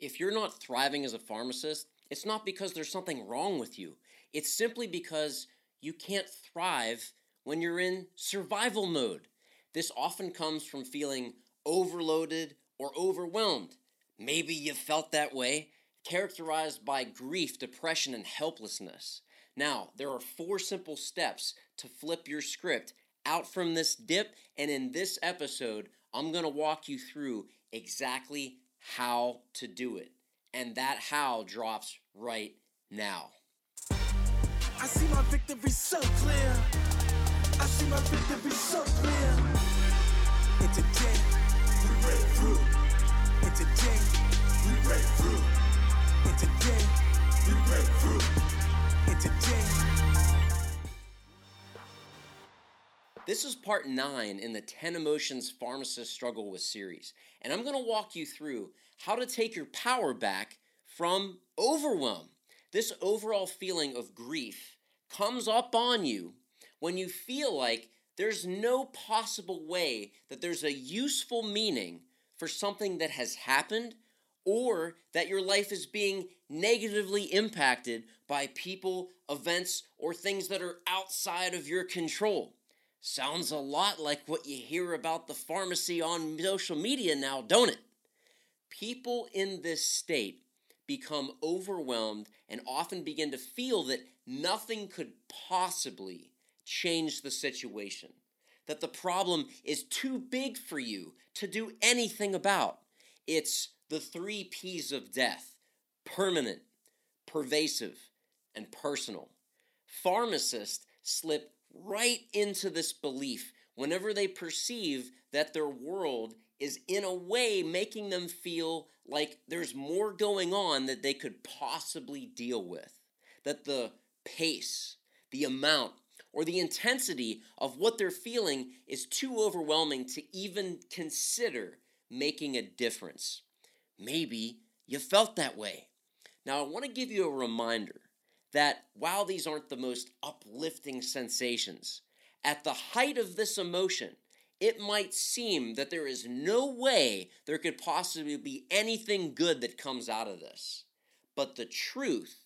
If you're not thriving as a pharmacist, it's not because there's something wrong with you. It's simply because you can't thrive when you're in survival mode. This often comes from feeling overloaded or overwhelmed. Maybe you felt that way, characterized by grief, depression, and helplessness. Now, there are four simple steps to flip your script out from this dip, and in this episode, I'm going to walk you through exactly how to do it. And that how drops right now. I see my victory so clear. I see my victory so clear. We break through. We break through. We break through. This is part 9 in the 10 Emotions Pharmacist Struggle with series, and I'm going to walk you through how to take your power back from overwhelm. This overall feeling of grief comes up on you when you feel like there's no possible way that there's a useful meaning for something that has happened or that your life is being negatively impacted by people, events, or things that are outside of your control. Sounds a lot like what you hear about the pharmacy on social media now, don't it? People in this state become overwhelmed and often begin to feel that nothing could possibly change the situation. That the problem is too big for you to do anything about. It's the three P's of death permanent, pervasive, and personal. Pharmacists slip right into this belief whenever they perceive that their world is in a way making them feel like there's more going on that they could possibly deal with. That the pace, the amount, or the intensity of what they're feeling is too overwhelming to even consider making a difference. Maybe you felt that way. Now, I want to give you a reminder that while these aren't the most uplifting sensations, at the height of this emotion, it might seem that there is no way there could possibly be anything good that comes out of this. But the truth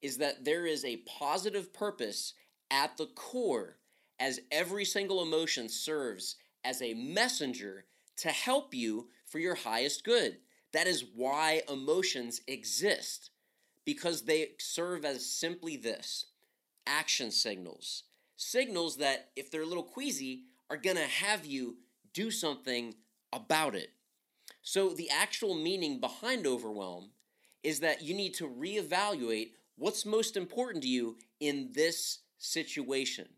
is that there is a positive purpose at the core, as every single emotion serves as a messenger to help you for your highest good. That is why emotions exist because they serve as simply this action signals. Signals that, if they're a little queasy, are going to have you do something about it. So, the actual meaning behind overwhelm is that you need to reevaluate what's most important to you in this situation.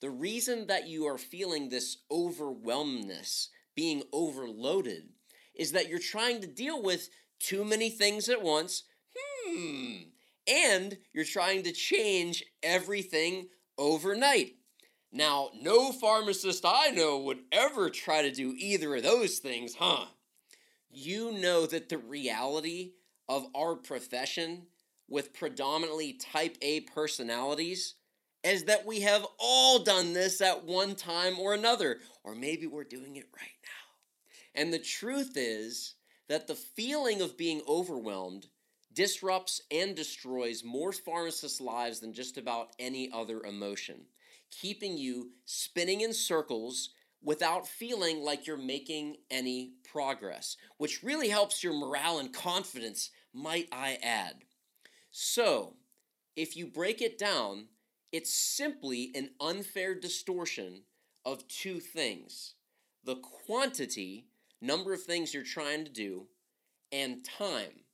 The reason that you are feeling this overwhelmness, being overloaded, is that you're trying to deal with too many things at once hmm, and you're trying to change everything overnight. Now, no pharmacist I know would ever try to do either of those things, huh? You know that the reality of our profession with predominantly type A personalities is that we have all done this at one time or another, or maybe we're doing it right now. And the truth is that the feeling of being overwhelmed disrupts and destroys more pharmacists' lives than just about any other emotion, keeping you spinning in circles without feeling like you're making any progress, which really helps your morale and confidence, might I add. So, if you break it down, it's simply an unfair distortion of two things the quantity, number of things you're trying to do, and time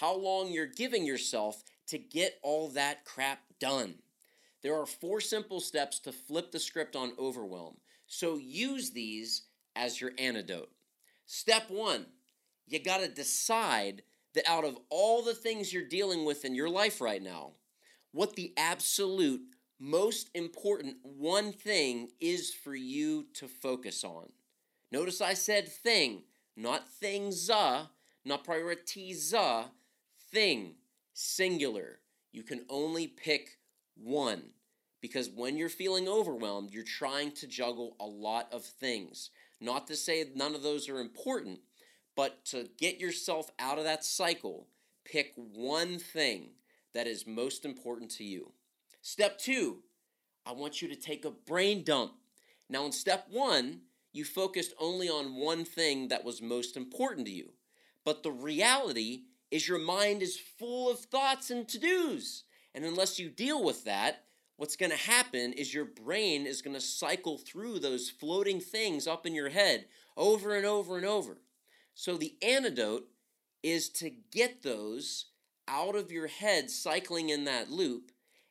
how long you're giving yourself to get all that crap done. There are four simple steps to flip the script on overwhelm, so use these as your antidote. Step one, you got to decide that out of all the things you're dealing with in your life right now, what the absolute most important one thing is for you to focus on. Notice I said thing, not things, not priorities, uh, thing, singular. You can only pick one because when you're feeling overwhelmed, you're trying to juggle a lot of things. Not to say none of those are important, but to get yourself out of that cycle, pick one thing that is most important to you. Step two, I want you to take a brain dump. Now, in step one, you focused only on one thing that was most important to you. But the reality is your mind is full of thoughts and to dos. And unless you deal with that, what's going to happen is your brain is going to cycle through those floating things up in your head over and over and over. So the antidote is to get those out of your head, cycling in that loop,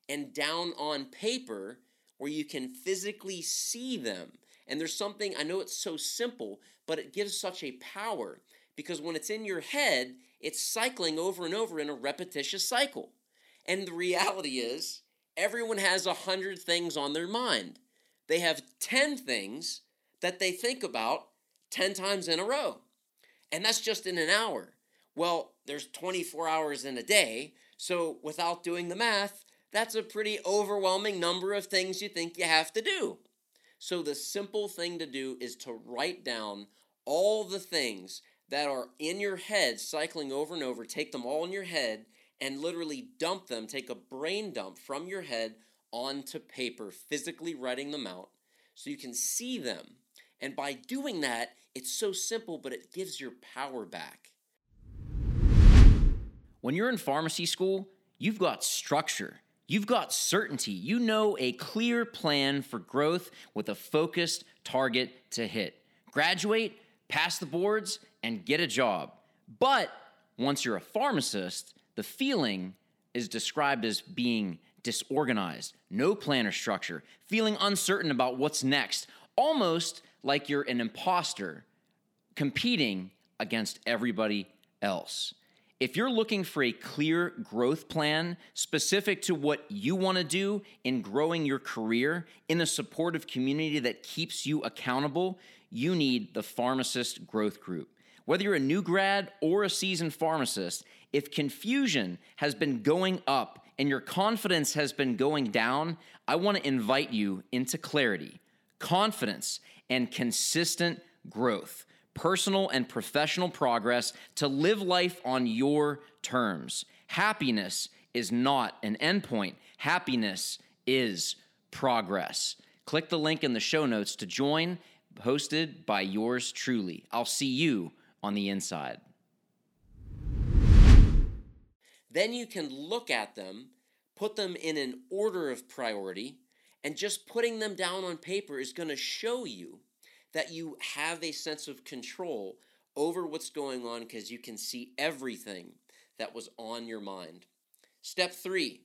and down on paper where you can physically see them. And there's something, I know it's so simple, but it gives such a power because when it's in your head, it's cycling over and over in a repetitious cycle. And the reality is, everyone has a hundred things on their mind. They have 10 things that they think about 10 times in a row. And that's just in an hour. Well, there's 24 hours in a day, so without doing the math, that's a pretty overwhelming number of things you think you have to do. So the simple thing to do is to write down all the things that are in your head cycling over and over, take them all in your head and literally dump them, take a brain dump from your head onto paper, physically writing them out so you can see them. And by doing that, it's so simple, but it gives your power back. When you're in pharmacy school, you've got structure. You've got certainty. You know a clear plan for growth with a focused target to hit. Graduate, pass the boards, and get a job. But once you're a pharmacist, the feeling is described as being disorganized, no plan or structure, feeling uncertain about what's next, almost like you're an imposter competing against everybody else. If you're looking for a clear growth plan specific to what you want to do in growing your career in a supportive community that keeps you accountable, you need the Pharmacist Growth Group. Whether you're a new grad or a seasoned pharmacist, if confusion has been going up and your confidence has been going down, I want to invite you into clarity, confidence, and consistent growth personal and professional progress to live life on your terms. Happiness is not an endpoint, happiness is progress. Click the link in the show notes to join, hosted by yours truly. I'll see you on the inside. Then you can look at them, put them in an order of priority, and just putting them down on paper is going to show you that you have a sense of control over what's going on because you can see everything that was on your mind. Step three,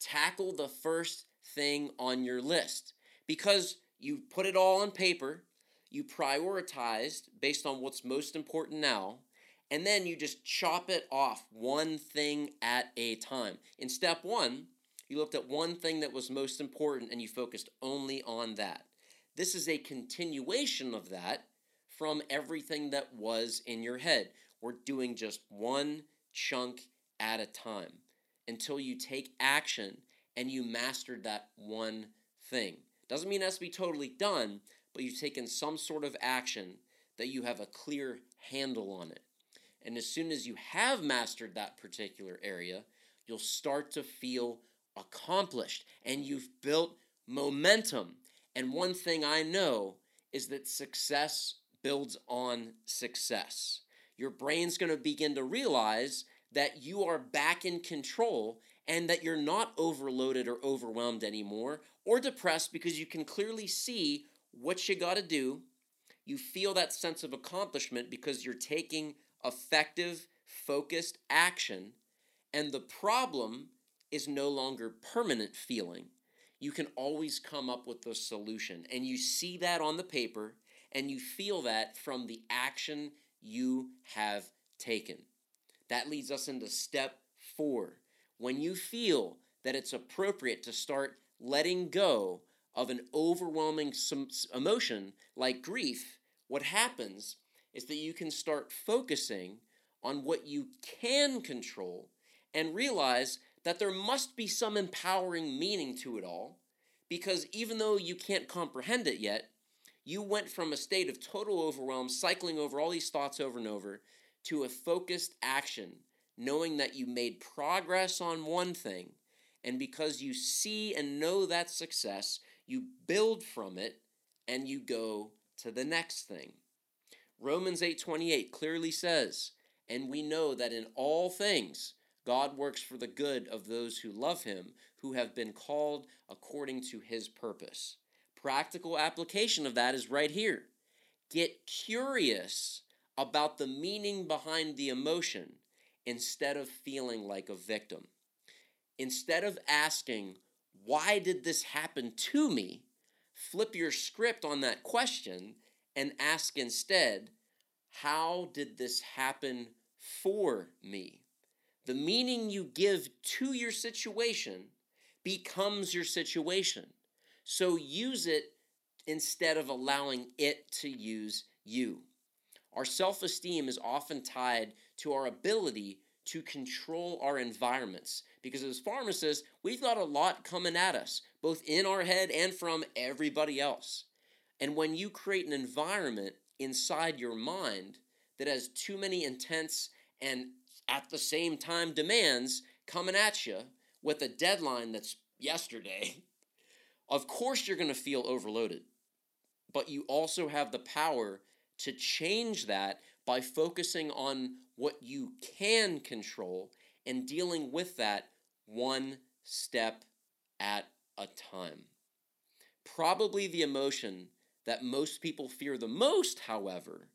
tackle the first thing on your list because you put it all on paper, you prioritized based on what's most important now, and then you just chop it off one thing at a time. In step one, you looked at one thing that was most important and you focused only on that. This is a continuation of that from everything that was in your head. We're doing just one chunk at a time until you take action and you mastered that one thing. Doesn't mean it has to be totally done, but you've taken some sort of action that you have a clear handle on it. And as soon as you have mastered that particular area, you'll start to feel accomplished and you've built momentum and one thing I know is that success builds on success. Your brain's going to begin to realize that you are back in control and that you're not overloaded or overwhelmed anymore or depressed because you can clearly see what you got to do. You feel that sense of accomplishment because you're taking effective, focused action. And the problem is no longer permanent feeling you can always come up with the solution. And you see that on the paper and you feel that from the action you have taken. That leads us into step four. When you feel that it's appropriate to start letting go of an overwhelming emotion like grief, what happens is that you can start focusing on what you can control and realize that there must be some empowering meaning to it all because even though you can't comprehend it yet, you went from a state of total overwhelm, cycling over all these thoughts over and over, to a focused action knowing that you made progress on one thing, and because you see and know that success, you build from it and you go to the next thing. Romans 8:28 clearly says, "And we know that in all things God works for the good of those who love him, who have been called according to his purpose." Practical application of that is right here. Get curious about the meaning behind the emotion instead of feeling like a victim. Instead of asking, why did this happen to me? Flip your script on that question and ask instead, how did this happen for me? The meaning you give to your situation becomes your situation. So use it instead of allowing it to use you. Our self esteem is often tied to our ability to control our environments because as pharmacists, we've got a lot coming at us, both in our head and from everybody else. And when you create an environment inside your mind that has too many intense and at the same time demands coming at you with a deadline that's yesterday, of course you're going to feel overloaded. But you also have the power to change that by focusing on what you can control and dealing with that one step at a time. Probably the emotion that most people fear the most, however,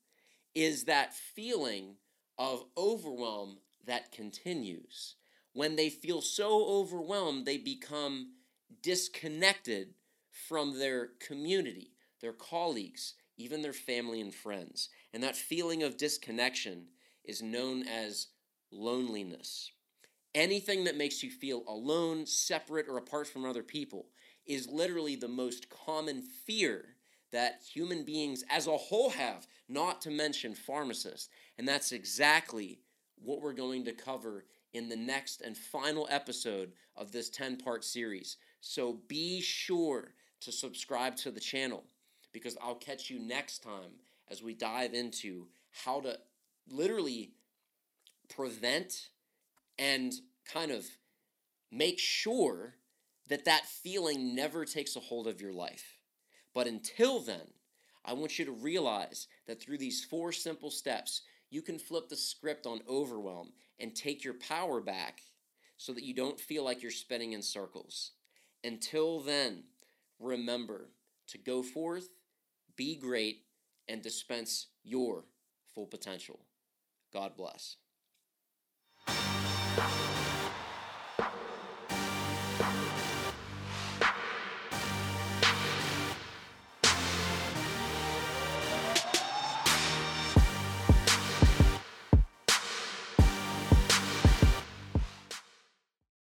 is that feeling of overwhelm that continues. When they feel so overwhelmed, they become disconnected from their community, their colleagues, even their family and friends. And that feeling of disconnection is known as loneliness. Anything that makes you feel alone, separate, or apart from other people is literally the most common fear that human beings as a whole have, not to mention pharmacists. And that's exactly what we're going to cover in the next and final episode of this 10 part series. So be sure to subscribe to the channel because I'll catch you next time as we dive into how to literally prevent and kind of make sure that that feeling never takes a hold of your life. But until then, I want you to realize that through these four simple steps, you can flip the script on overwhelm and take your power back so that you don't feel like you're spinning in circles. Until then, remember to go forth, be great, and dispense your full potential. God bless.